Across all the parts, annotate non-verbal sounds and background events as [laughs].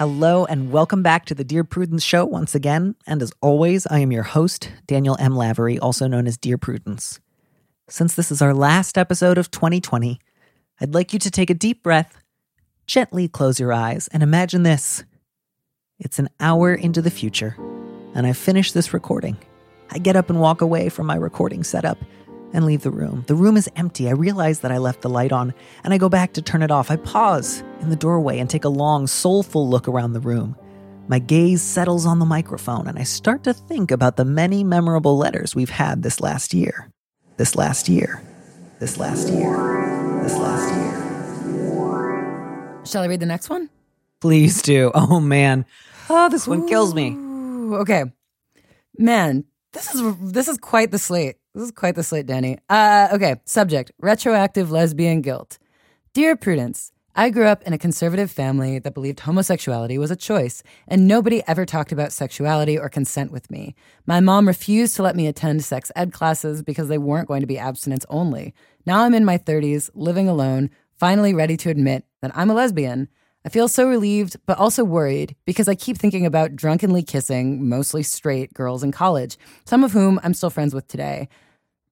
Hello, and welcome back to the Dear Prudence Show once again. And as always, I am your host, Daniel M. Lavery, also known as Dear Prudence. Since this is our last episode of 2020, I'd like you to take a deep breath, gently close your eyes, and imagine this. It's an hour into the future, and I've finished this recording. I get up and walk away from my recording setup and leave the room. The room is empty. I realize that I left the light on, and I go back to turn it off. I pause in the doorway and take a long, soulful look around the room. My gaze settles on the microphone, and I start to think about the many memorable letters we've had this last year. This last year. This last year. This last year. Shall I read the next one? Please do. Oh, man. Oh, this one kills me. Okay. Man, this is this is quite the slate. This is quite the slate, Danny. Uh, okay, subject retroactive lesbian guilt. Dear Prudence, I grew up in a conservative family that believed homosexuality was a choice, and nobody ever talked about sexuality or consent with me. My mom refused to let me attend sex ed classes because they weren't going to be abstinence only. Now I'm in my 30s, living alone, finally ready to admit that I'm a lesbian. I feel so relieved, but also worried because I keep thinking about drunkenly kissing mostly straight girls in college, some of whom I'm still friends with today.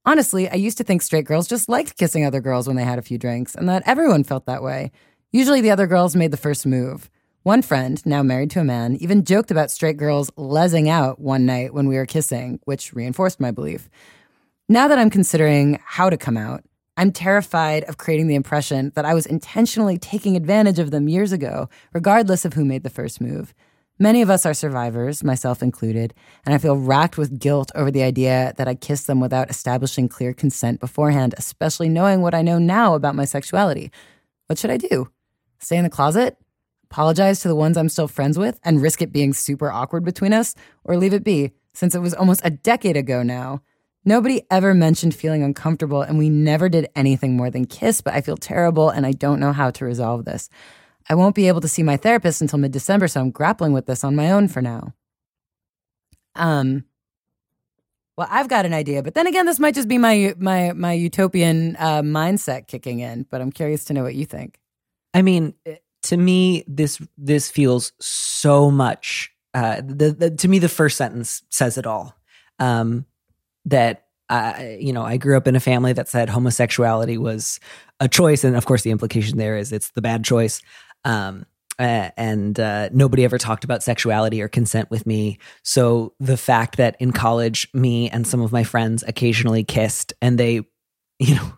Honestly, I used to think straight girls just liked kissing other girls when they had a few drinks, and that everyone felt that way. Usually the other girls made the first move. One friend, now married to a man, even joked about straight girls lesing out one night when we were kissing, which reinforced my belief. Now that I'm considering how to come out, I'm terrified of creating the impression that I was intentionally taking advantage of them years ago, regardless of who made the first move. Many of us are survivors, myself included, and I feel racked with guilt over the idea that I kissed them without establishing clear consent beforehand, especially knowing what I know now about my sexuality. What should I do? Stay in the closet? Apologize to the ones I'm still friends with and risk it being super awkward between us? Or leave it be, since it was almost a decade ago now? Nobody ever mentioned feeling uncomfortable, and we never did anything more than kiss, but I feel terrible and I don't know how to resolve this. I won't be able to see my therapist until mid December, so I'm grappling with this on my own for now. Um, well, I've got an idea, but then again, this might just be my my my utopian uh, mindset kicking in. But I'm curious to know what you think. I mean, eh, to me, this this feels so much. Uh, the, the to me, the first sentence says it all. Um, that I, you know, I grew up in a family that said homosexuality was a choice, and of course, the implication there is it's the bad choice. Um, and uh, nobody ever talked about sexuality or consent with me. So the fact that in college, me and some of my friends occasionally kissed, and they, [laughs] you know,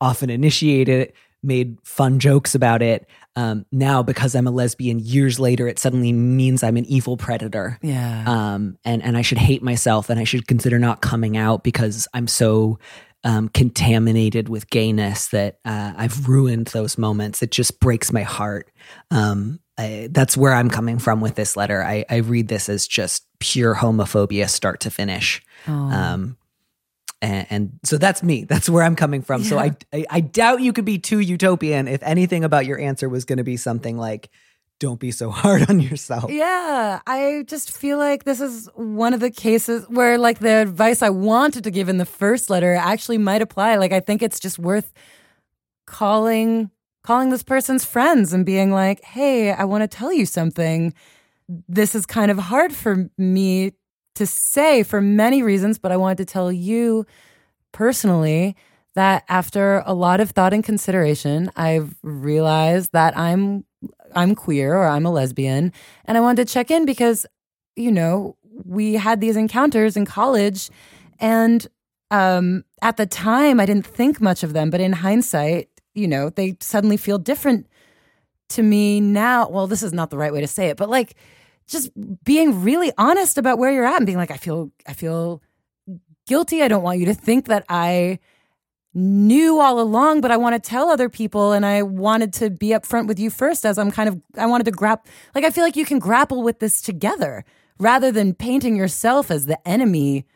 often initiated it, made fun jokes about it. Um, now, because I'm a lesbian, years later, it suddenly means I'm an evil predator. Yeah. Um, and and I should hate myself, and I should consider not coming out because I'm so um, contaminated with gayness that uh, I've ruined those moments. It just breaks my heart. Um, I, that's where I'm coming from with this letter. I, I read this as just pure homophobia, start to finish. Um, and, and so that's me. That's where I'm coming from. So I, I I doubt you could be too utopian if anything about your answer was going to be something like, "Don't be so [laughs] hard on yourself." Yeah, I just feel like this is one of the cases where, like, the advice I wanted to give in the first letter actually might apply. Like, I think it's just worth calling calling this person's friends and being like, "Hey, I want to tell you something. This is kind of hard for me to say for many reasons, but I wanted to tell you personally that after a lot of thought and consideration, I've realized that I'm I'm queer or I'm a lesbian, and I wanted to check in because you know we had these encounters in college, and um, at the time I didn't think much of them, but in hindsight, you know, they suddenly feel different to me now. Well, this is not the right way to say it, but like just being really honest about where you're at and being like, I feel, I feel guilty. I don't want you to think that I knew all along, but I want to tell other people and I wanted to be upfront with you first as I'm kind of, I wanted to grab, like, I feel like you can grapple with this together rather than painting yourself as the enemy,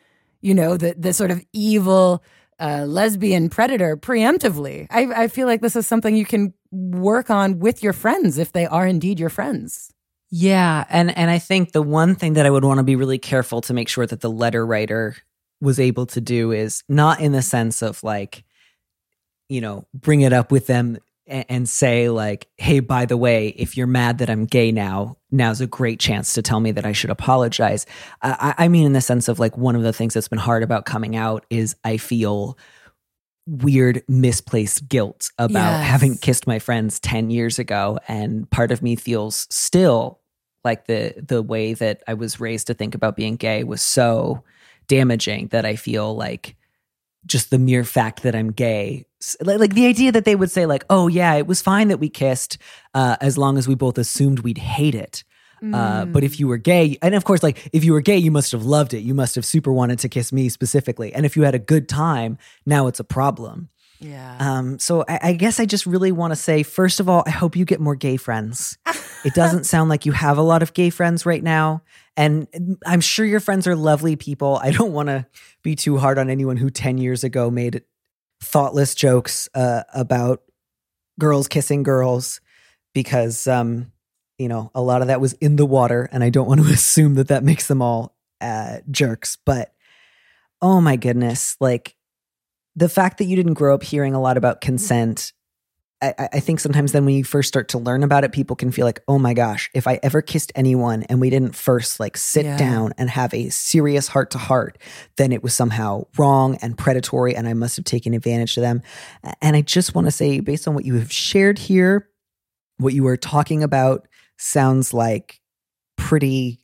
you know, the, the sort of evil uh, lesbian predator preemptively. I, I feel like this is something you can work on with your friends if they are indeed your friends. Yeah, and and I think the one thing that I would want to be really careful to make sure that the letter writer was able to do is not in the sense of like you know, bring it up with them and, and say like, "Hey, by the way, if you're mad that I'm gay now, now's a great chance to tell me that I should apologize." I, I mean, in the sense of like one of the things that's been hard about coming out is I feel weird misplaced guilt about Yes. having kissed my friends 10 years ago and part of me feels still like the the way that I was raised to think about being gay was so damaging that I feel like just the mere fact that I'm gay like, like the idea that they would say like oh yeah it was fine that we kissed uh, as long as we both assumed we'd hate it uh, but if you were gay, and of course, like if you were gay, you must have loved it. You must have super wanted to kiss me specifically. And if you had a good time, now it's a problem. Yeah. Um, so I, I guess I just really want to say, first of all, I hope you get more gay friends. [laughs] it doesn't [laughs] sound like you have a lot of gay friends right now. And I'm sure your friends are lovely people. I don't want to be too hard on anyone who 10 years ago made thoughtless jokes uh, about girls kissing girls because, um, you know, a lot of that was in the water. And I don't want to [laughs] assume that that makes them all uh, jerks. But oh my goodness, like, the fact that you didn't grow up hearing a lot about consent I, I- think sometimes then when you first start to learn about it people can feel like oh my gosh if i ever kissed anyone and we didn't first like sit Yeah. down and have a serious heart to heart then it was somehow wrong and predatory and i must have taken advantage of them and i just want to say based on what you have shared here what you are talking about sounds like pretty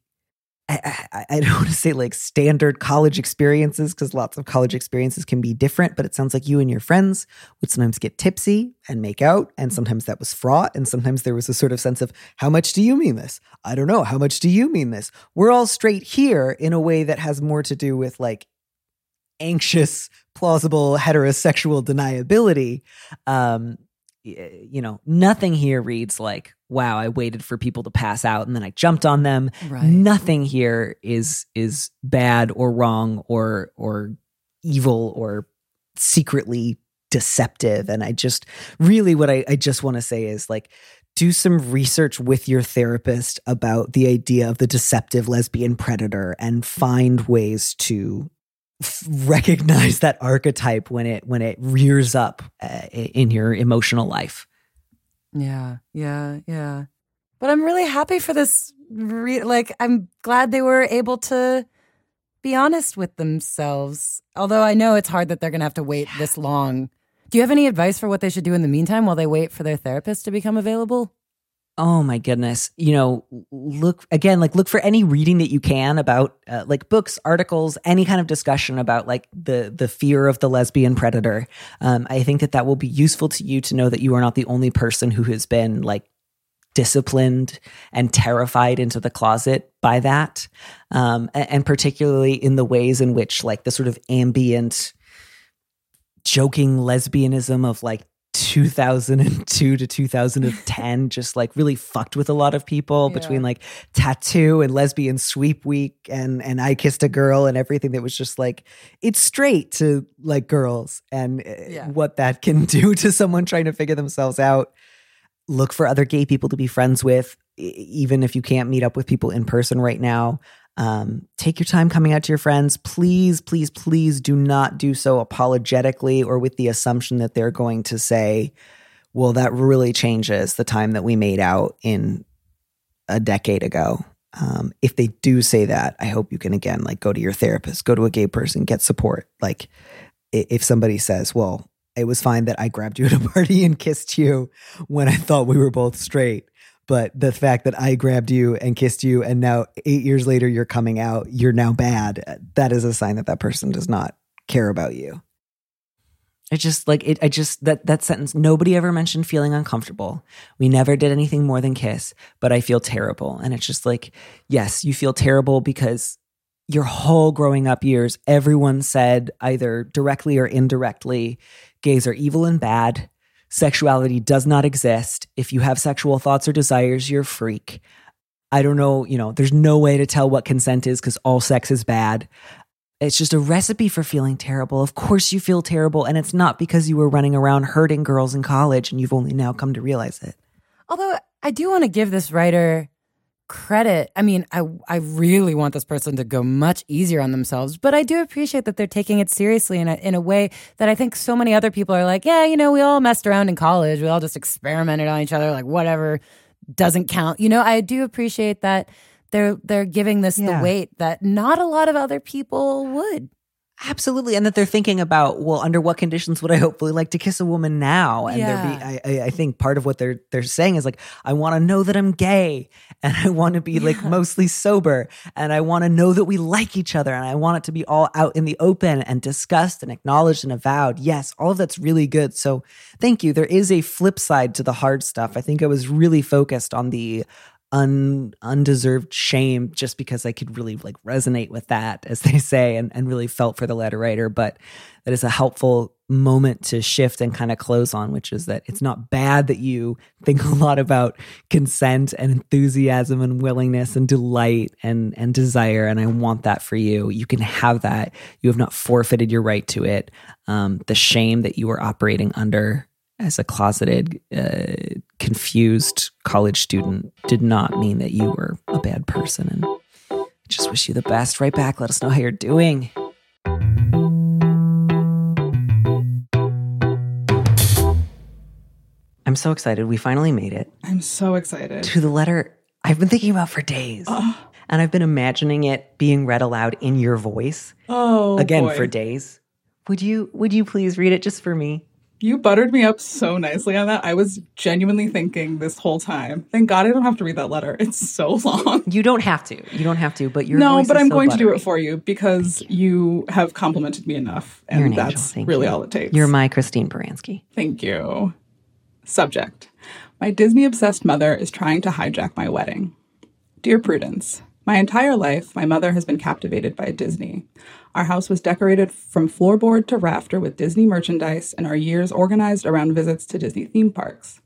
I, I, I don't [laughs] want to say like standard college experiences because lots of college experiences can be different, but it sounds like you and your friends would sometimes get tipsy and make out. And sometimes that was fraught. And sometimes there was a sort of sense of, how much do you mean this? I don't know. How much do you mean this? We're all straight here in a way that has more to do with like anxious, plausible heterosexual deniability. Um, you know, nothing here reads like, wow, I waited for people to pass out and then I jumped on them. Right. nothing here is is bad or wrong or or evil or secretly deceptive. And i just really what i, I just want to say is like do some research with your therapist about the idea of the deceptive lesbian predator and find ways to f- recognize that archetype when it when it rears up uh, in your emotional life Yeah, yeah, yeah. But I'm really happy for this. Re- like, I'm glad they were able to be honest with themselves. Although I know it's hard that they're going to have to wait this long. Do you have any advice for what they should do in the meantime while they wait for their therapist to become available? Oh my goodness. You know, look again, like look for any reading that you can about uh, like books, articles, any kind of discussion about like the the fear of the lesbian predator. Um, I think that that will be useful to you to know that you are not the only person who has been like disciplined and terrified into the closet by that. Um, a- and particularly in the ways in which like the sort of ambient joking lesbianism of like 2002 to 2010 just like really fucked with a lot of people Yeah. between like t.A.T.u. and lesbian sweep week and and I kissed a girl and everything that was just like it's straight to like girls and uh, Yeah. what that can [laughs] do to someone trying to figure themselves out look for other gay people to be friends with even if you can't meet up with people in person right now um, take your time coming out to your friends. Please please please do not do so apologetically or with the assumption that they're going to say well that really changes the time that we made out in a decade ago. Um, if they do say that i hope you can again like go to your therapist go to a gay person get support. Like if somebody says well it was fine that i grabbed you at a [laughs] party and kissed you when i thought we were both straight but the fact that I grabbed you and kissed you, and now eight years later you're coming out, you're now bad. That is a sign that that person does not care about you. I just like it. I just that that sentence. Nobody ever mentioned feeling uncomfortable. We never did anything more than kiss, but I feel terrible, and it's just like yes, you feel terrible because your whole growing up years, everyone said either directly or indirectly, gays are evil and bad. Sexuality does not exist. If you have sexual thoughts or desires, you're a freak. I don't know, you know, there's no way to tell what consent is because all sex is bad. It's just a recipe for feeling terrible. Of course, you feel terrible, and it's not because you were running around hurting girls in college and you've only now come to realize it. Although I do want to give this writer credit. I mean, I I really want this person to go much easier on themselves, but I do appreciate that they're taking it seriously in a in a way that I think so many other people are like, yeah, you know, we all messed around in college, we all just experimented on each other, like whatever doesn't count. You know, I do appreciate that they're they're giving this Yeah. the weight that not a lot of other people would. Absolutely, and that they're thinking about well, under what conditions would I hopefully like to kiss a woman now? And Yeah. they're be, I, I, I think part of what they're they're saying is like, I want to know that I'm gay, and I want to be like mostly sober, and I want to know that we like each other, and I want it to be all out in the open and discussed and acknowledged and avowed. Yes, all of that's really good. So thank you. There is a flip side to the hard stuff. I think I was really focused on the un, undeserved shame just because I could really like resonate with that, as they say, and, and really felt for the letter writer. But that is a helpful moment to shift and kind of close on, which is that it's not bad that you think [laughs] a lot about consent and enthusiasm and willingness and delight and and desire. And I want that for you. You can have that. You have not forfeited your right to it. Um, the shame that you are operating under as a closeted, uh, confused college student did not mean that you were a bad person. And I just wish you the best. Right back. Let us know how you're doing. I'm so excited. We finally made it I'm so excited. to the letter I've been thinking about for days. And I've been imagining it being read aloud in your voice Oh, again boy. for days. Would you would you please read it just for me? You buttered me up so nicely on that. I was genuinely thinking this whole time. Thank God I don't have to read that letter. It's so [laughs] long. You don't have to. You don't have to, but you're no, but I'm so going to do it for you because you have complimented me enough. And an that's really you. all it takes. You're my Christine Baranski. Thank you. Subject My Disney obsessed mother is trying to hijack my wedding. Dear Prudence, my entire life, my mother has been captivated by Disney. Our house was decorated from floorboard to rafter with Disney merchandise, and our years organized around visits to Disney theme parks.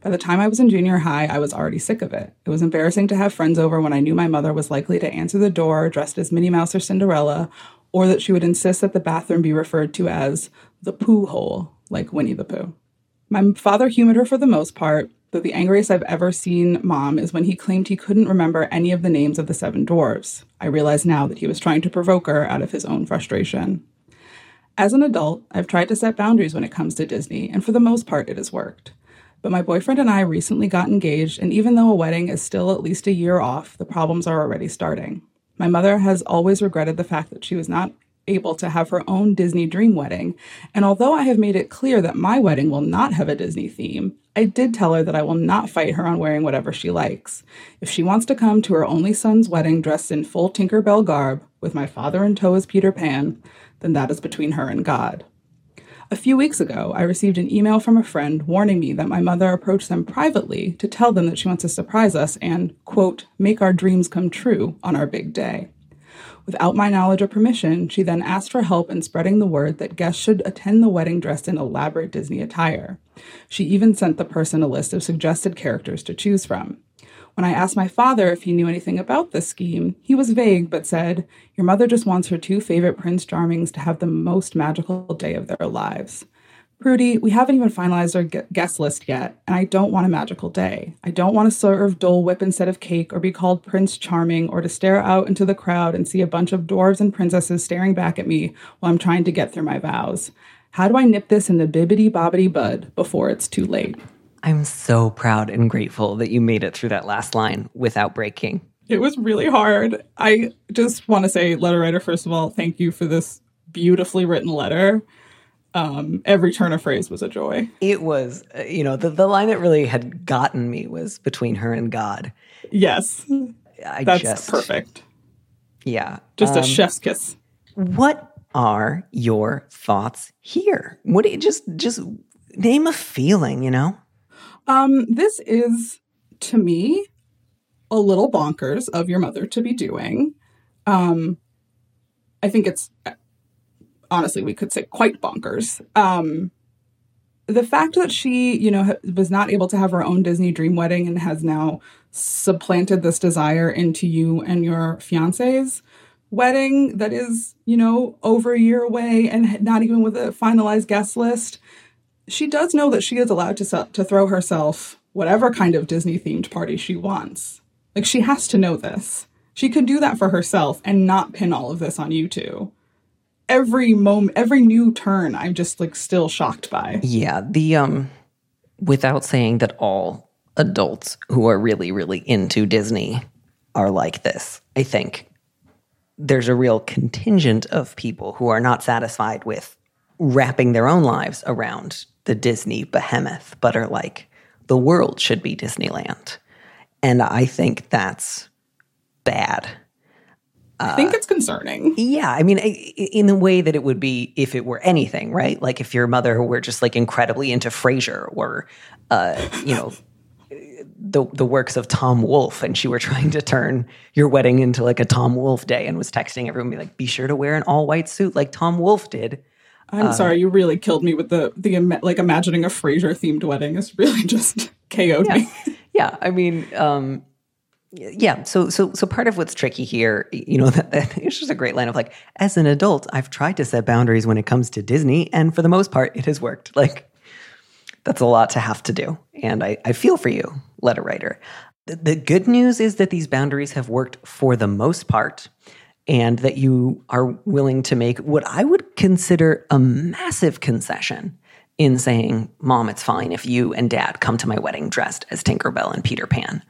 By the time I was in junior high, I was already sick of it. It was embarrassing to have friends over when I knew my mother was likely to answer the door dressed as Minnie Mouse or Cinderella, or that she would insist that the bathroom be referred to as the poo hole, like Winnie the Pooh. My father humored her for the most part, though the angriest I've ever seen mom is when he claimed he couldn't remember any of the names of the seven dwarves. I realize now that he was trying to provoke her out of his own frustration. As an adult, I've tried to set boundaries when it comes to Disney, and for the most part, it has worked. But my boyfriend and I recently got engaged, and even though a wedding is still at least a year off, the problems are already starting. My mother has always regretted the fact that she was not able to have her own Disney dream wedding, and although I have made it clear that my wedding will not have a Disney theme, I did tell her that I will not fight her on wearing whatever she likes. If she wants to come to her only son's wedding dressed in full Tinkerbell garb, with my father in tow as Peter Pan, then that is between her and God. A few weeks ago, I received an email from a friend warning me that my mother approached them privately to tell them that she wants to surprise us and, quote, make our dreams come true on our big day. Without my knowledge or permission, she then asked for help in spreading the word that guests should attend the wedding dressed in elaborate Disney attire. She even sent the person a list of suggested characters to choose from. When I asked my father if he knew anything about this scheme, he was vague but said, Your mother just wants her two favorite Prince Charmings to have the most magical day of their lives. Prudy, we haven't even finalized our guest list yet, and I don't want a magical day. I don't want to serve Dole Whip instead of cake or be called Prince Charming or to stare out into the crowd and see a bunch of dwarves and princesses staring back at me while I'm trying to get through my vows. How do I nip this in the bibbity bobbity bud before it's too late? I'm so proud and grateful that you made it through that last line without breaking. It was really hard. I just want to say, letter writer, first of all, thank you for this beautifully written letter. Um, every turn of phrase was a joy. It was, uh, you know, the, the line that really had gotten me was between her and God. Yes, I that's just, perfect. Yeah. Just a Um, chef's kiss. What are your thoughts here? What do you just just name a feeling, you know? Um, this is to me a little bonkers of your mother to be doing. Um, I think it's honestly we could say quite bonkers. Um, the fact that she, you know, was not able to have her own Disney dream wedding and has now supplanted this desire into you and your fiance's wedding that is, you know, over a year away and not even with a finalized guest list. She does know that she is allowed to se- to throw herself whatever kind of Disney themed party she wants. Like she has to know this. She could do that for herself and not pin all of this on you two. Every moment, every new turn, I'm just like still shocked by. Yeah, the um without saying that all adults who are really really into Disney are like this. I think there's a real contingent of people who are not satisfied with wrapping their own lives around the Disney behemoth, but are like the world should be Disneyland. And I think that's bad. I think it's concerning. Yeah, I mean, in the way that it would be if it were anything, right? Like if your mother were just like incredibly into Frasier or, uh, you know, the the works of Tom Wolfe, and she were trying to turn your wedding into like a Tom Wolfe day, and was texting everyone, be like, "Be sure to wear an all white suit like Tom Wolfe did." I'm sorry, you really killed me with the the like imagining a Frasier themed wedding is really [laughs] just KO'd me. yeah i mean um yeah so so so part of what's tricky here you know [laughs] that, it's just a great line of like as an adult i've tried to set boundaries when it comes to disney and for the most part it has worked [laughs] like that's a lot to have to do and i, I feel for you letter writer the, the good news is that these boundaries have worked for the most part and that you are willing to make what i would consider a massive concession in saying, Mom, it's fine if you and dad come to my wedding dressed as Tinkerbell and Peter Pan.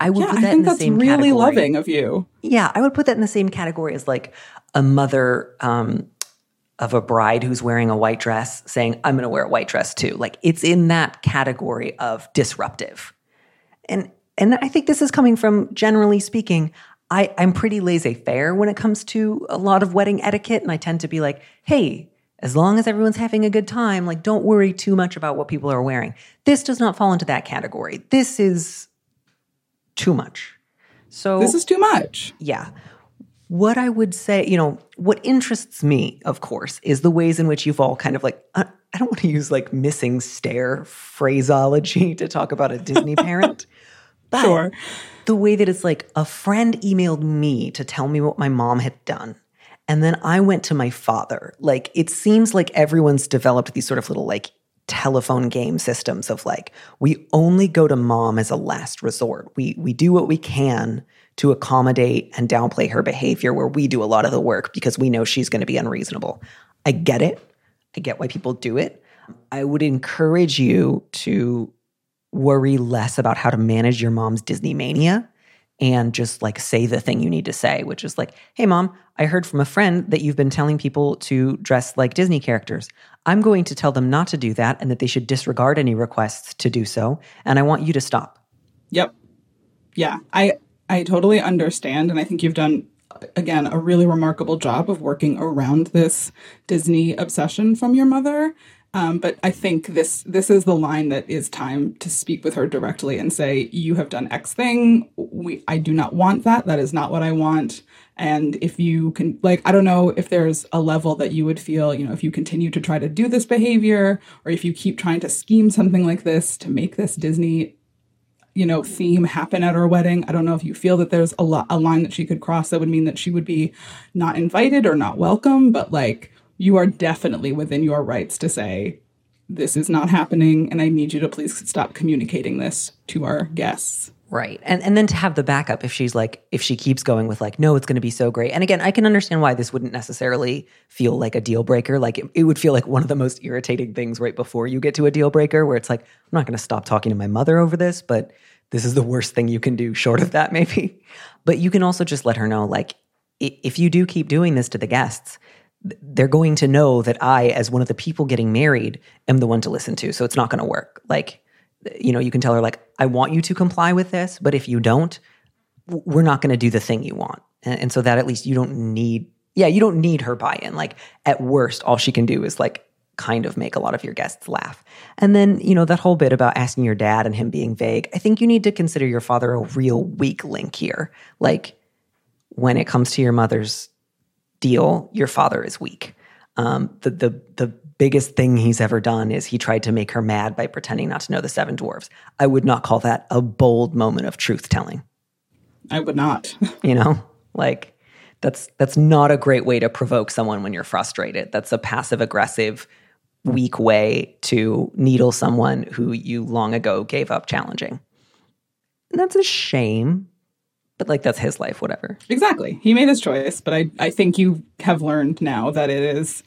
I would Yeah, put I that in think the that's same really category. loving of you. Yeah, I would put that in the same category as like a mother um, of a bride who's wearing a white dress saying, I'm going to wear a white dress too. Like it's in that category of disruptive. And and I think this is coming from generally speaking, I, I'm pretty laissez-faire when it comes to a lot of wedding etiquette. And I tend to be like, hey, as long as everyone's having a good time, like don't worry too much about what people are wearing. This does not fall into that category. This is too much. So This is too much. yeah. What I would say, you know, what interests me, of course, is the ways in which you've all kind of like, uh, I don't want to use like missing stair phraseology [laughs] to talk about a Disney parent. [laughs] But Sure. the way that it's like a friend emailed me to tell me what my mom had done. And then I went to my father. Like it seems like everyone's developed these sort of little like telephone game systems of like we only go to mom as a last resort. We we do what we can to accommodate and downplay her behavior where we do a lot of the work because we know she's going to be unreasonable. I get it. I get why people do it. I would encourage you to worry less about how to manage your mom's Disney mania and just like say the thing you need to say, which is like, hey, mom, I heard from a friend that you've been telling people to dress like Disney characters. I'm going to tell them not to do that and that they should disregard any requests to do so. And I want you to stop. Yep. Yeah, I I totally understand and I think you've done again a really remarkable job of working around this Disney obsession from your mother. Um, but I think this this is the line that is time to speak with her directly and say you have done X thing. We I do not want that. That is not what I want. And if you can, like, I don't know if there's a level that you would feel, you know, if you continue to try to do this behavior, or if you keep trying to scheme something like this to make this Disney you know theme happen at her wedding i don't know if you feel that there's a, lo- a line that she could cross that would mean that she would be not invited or not welcome but like you are definitely within your rights to say this is not happening and i need you to please stop communicating this to our guests Right. And and then to have the backup if she's like if she keeps going with like no it's going to be so great. And again, I can understand why this wouldn't necessarily feel like a deal breaker. Like it, it would feel like one of the most irritating things right before you get to a deal breaker where it's like I'm not going to stop talking to my mother over this, but this is the worst thing you can do short of that [laughs] maybe. But you can also just let her know like if you do keep doing this to the guests, they're going to know that I as one of the people getting married am the one to listen to. So it's not going to work. Like you know, you can tell her like, I want you to comply with this, but if you don't, we're not going to do the thing you want. And, and so that at least you don't need, yeah, you don't need her buy-in. Like at worst, all she can do is like kind of make a lot of your guests laugh. And then, you know, that whole bit about asking your dad and him being vague, I think you need to consider your father a real weak link here. Like when it comes to your mother's deal, your father is weak. Um, the the the biggest thing he's ever done is he tried to make her mad by pretending not to know the seven dwarves. I would not call that a bold moment of truth telling. I would not. [laughs] You know, like that's that's not a great way to provoke someone when you're frustrated. That's a passive aggressive, weak way to needle someone who you long ago gave up challenging. And that's a shame. But like that's his life, whatever. Exactly. He made his choice, but I, I think you have learned now that it is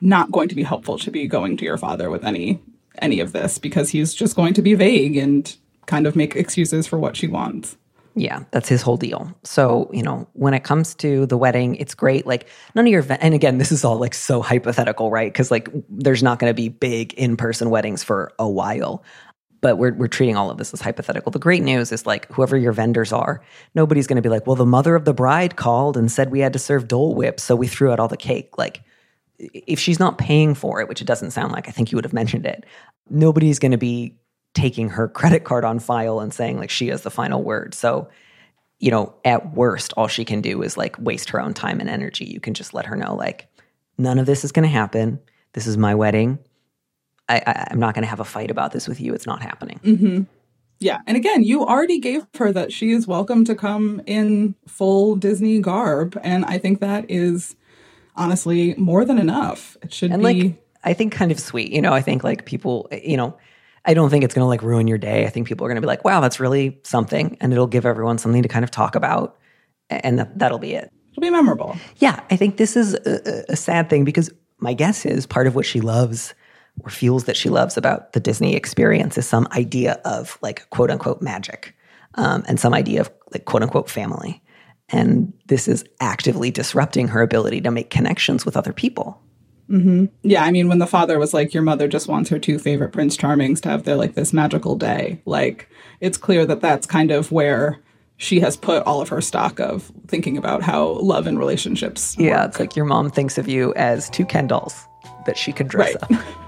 not going to be helpful to be going to your father with any any of this because he's just going to be vague and kind of make excuses for what she wants. Yeah, that's his whole deal. So, you know, when it comes to the wedding, it's great. Like, none of your, and again, this is all like so hypothetical, right? Because like there's not going to be big in person weddings for a while. But we're, we're treating all of this as hypothetical. The great news is like whoever your vendors are, nobody's going to be like, well, the mother of the bride called and said we had to serve Dole Whip, so we threw out all the cake. Like, if she's not paying for it, which it doesn't sound like, I think you would have mentioned it, nobody's going to be taking her [laughs] credit card on file and saying like she has the final word. So, you know, at worst, all she can do is like waste her own time and energy. You can just let her know like none of this is going to happen. This is my wedding. I, I, am not going to have a fight about this with you. It's not happening. Mm-hmm. Yeah. And again, you already gave her that she is welcome to come in full Disney garb. And I think that is honestly more than enough. It should and be. Like, I think kind of sweet. You know, I think like people, you know, I don't think it's going to like ruin your day. I think people are going to be like, wow, that's really something. And it'll give everyone something to kind of talk about. And that, that'll be it. It'll be memorable. Yeah. I think this is a, a sad thing because my guess is part of what she loves or feels that she loves about the Disney experience is some idea of like quote unquote magic um, and some idea of like quote unquote family. And this is actively disrupting her ability to make connections with other people. Mm-hmm. Yeah, I mean, when the father was like, "Your mother just wants her two favorite Prince Charmings to have their like this magical day," like it's clear that that's kind of where she has put all of her stock of thinking about how love and relationships. Yeah, work. it's like your mom thinks of you as two Ken dolls that she can dress right. up, [laughs]